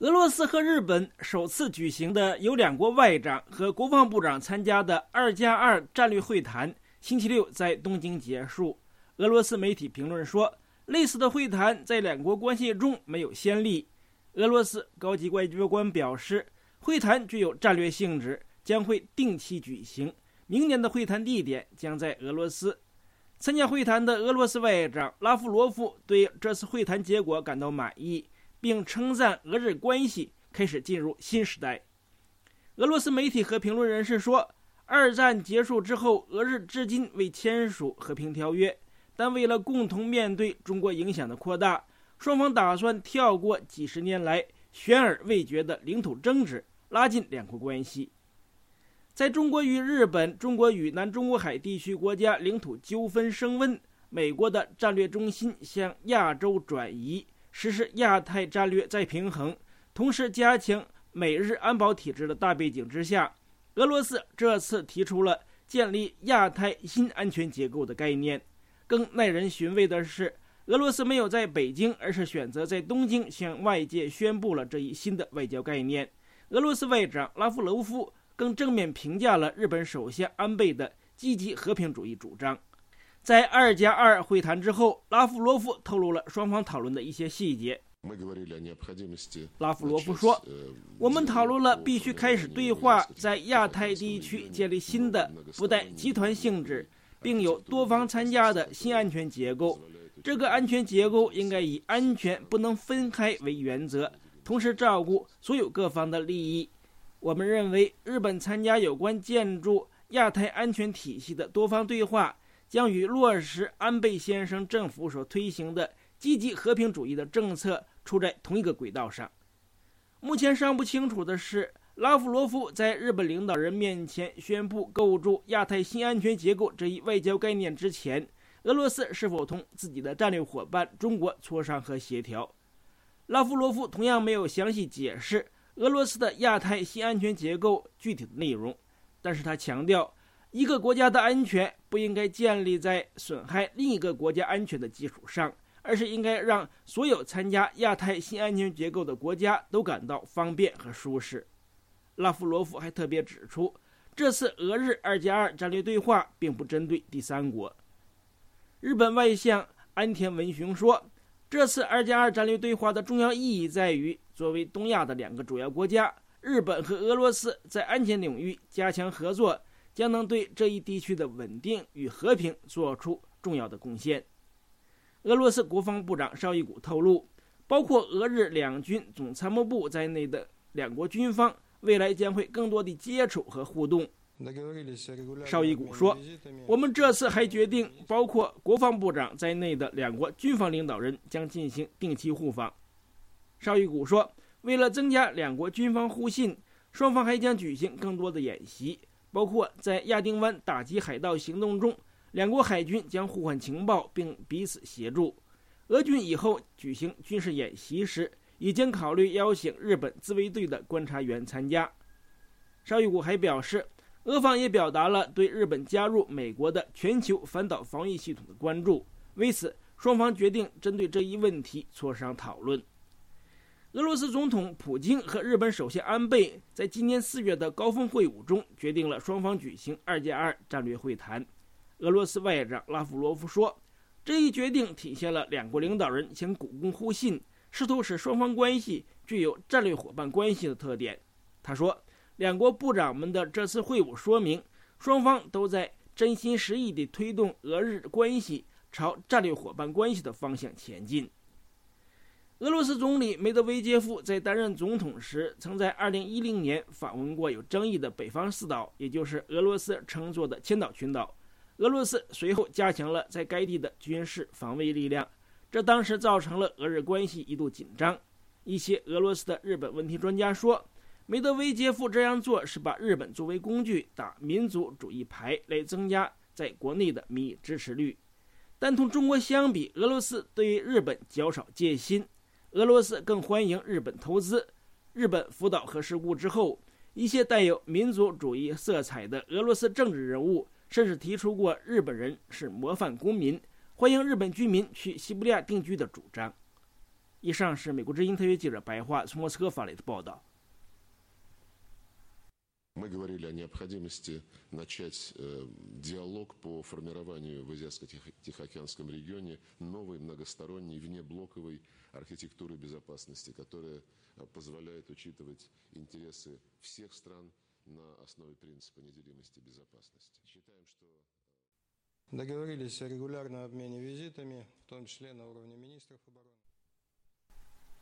俄罗斯和日本首次举行的由两国外长和国防部长参加的“二加二”战略会谈，星期六在东京结束。俄罗斯媒体评论说，类似的会谈在两国关系中没有先例。俄罗斯高级外交官表示，会谈具有战略性质，将会定期举行。明年的会谈地点将在俄罗斯。参加会谈的俄罗斯外长拉夫罗夫对这次会谈结果感到满意。并称赞俄日关系开始进入新时代。俄罗斯媒体和评论人士说，二战结束之后，俄日至今未签署和平条约，但为了共同面对中国影响的扩大，双方打算跳过几十年来悬而未决的领土争执，拉近两国关系。在中国与日本、中国与南中国海地区国家领土纠纷升温，美国的战略中心向亚洲转移。实施亚太战略再平衡，同时加强美日安保体制的大背景之下，俄罗斯这次提出了建立亚太新安全结构的概念。更耐人寻味的是，俄罗斯没有在北京，而是选择在东京向外界宣布了这一新的外交概念。俄罗斯外长拉夫罗夫更正面评价了日本首相安倍的积极和平主义主张。在二加二会谈之后，拉夫罗夫透露了双方讨论的一些细节。拉夫罗夫说：“我们讨论了必须开始对话，在亚太地区建立新的不带集团性质，并有多方参加的新安全结构。这个安全结构应该以安全不能分开为原则，同时照顾所有各方的利益。我们认为，日本参加有关建筑亚太安全体系的多方对话。”将与落实安倍先生政府所推行的积极和平主义的政策处在同一个轨道上。目前尚不清楚的是，拉夫罗夫在日本领导人面前宣布构筑亚太新安全结构这一外交概念之前，俄罗斯是否同自己的战略伙伴中国磋商和协调。拉夫罗夫同样没有详细解释俄罗斯的亚太新安全结构具体的内容，但是他强调。一个国家的安全不应该建立在损害另一个国家安全的基础上，而是应该让所有参加亚太新安全结构的国家都感到方便和舒适。拉夫罗夫还特别指出，这次俄日二加二战略对话并不针对第三国。日本外相安田文雄说，这次二加二战略对话的重要意义在于，作为东亚的两个主要国家，日本和俄罗斯在安全领域加强合作。将能对这一地区的稳定与和平做出重要的贡献。俄罗斯国防部长绍伊古透露，包括俄日两军总参谋部在内的两国军方未来将会更多的接触和互动。绍伊古说：“我们这次还决定，包括国防部长在内的两国军方领导人将进行定期互访。”绍伊古说：“为了增加两国军方互信，双方还将举行更多的演习。”包括在亚丁湾打击海盗行动中，两国海军将互换情报并彼此协助。俄军以后举行军事演习时，已经考虑邀请日本自卫队的观察员参加。邵玉谷还表示，俄方也表达了对日本加入美国的全球反导防御系统的关注。为此，双方决定针对这一问题磋商讨论。俄罗斯总统普京和日本首相安倍在今年四月的高峰会晤中决定了双方举行“二加二”战略会谈。俄罗斯外长拉夫罗夫说：“这一决定体现了两国领导人想鼓共互信，试图使双方关系具有战略伙伴关系的特点。”他说：“两国部长们的这次会晤说明，双方都在真心实意地推动俄日关系朝战略伙伴关系的方向前进。”俄罗斯总理梅德韦杰夫在担任总统时，曾在2010年访问过有争议的北方四岛，也就是俄罗斯称作的千岛群岛。俄罗斯随后加强了在该地的军事防卫力量，这当时造成了俄日关系一度紧张。一些俄罗斯的日本问题专家说，梅德韦杰夫这样做是把日本作为工具打民族主义牌，来增加在国内的民意支持率。但同中国相比，俄罗斯对于日本较少戒心。俄罗斯更欢迎日本投资。日本福岛核事故之后，一些带有民族主义色彩的俄罗斯政治人物甚至提出过“日本人是模范公民，欢迎日本居民去西伯利亚定居”的主张。以上是美国之音特约记者白桦从莫斯科发来的报道。Мы говорили о необходимости начать диалог по формированию в Азиатско-Тихоокеанском регионе новой многосторонней внеблоковой архитектуры безопасности, которая позволяет учитывать интересы всех стран на основе принципа неделимости безопасности. Считаем, что Договорились о регулярном обмене визитами, в том числе на уровне министров обороны.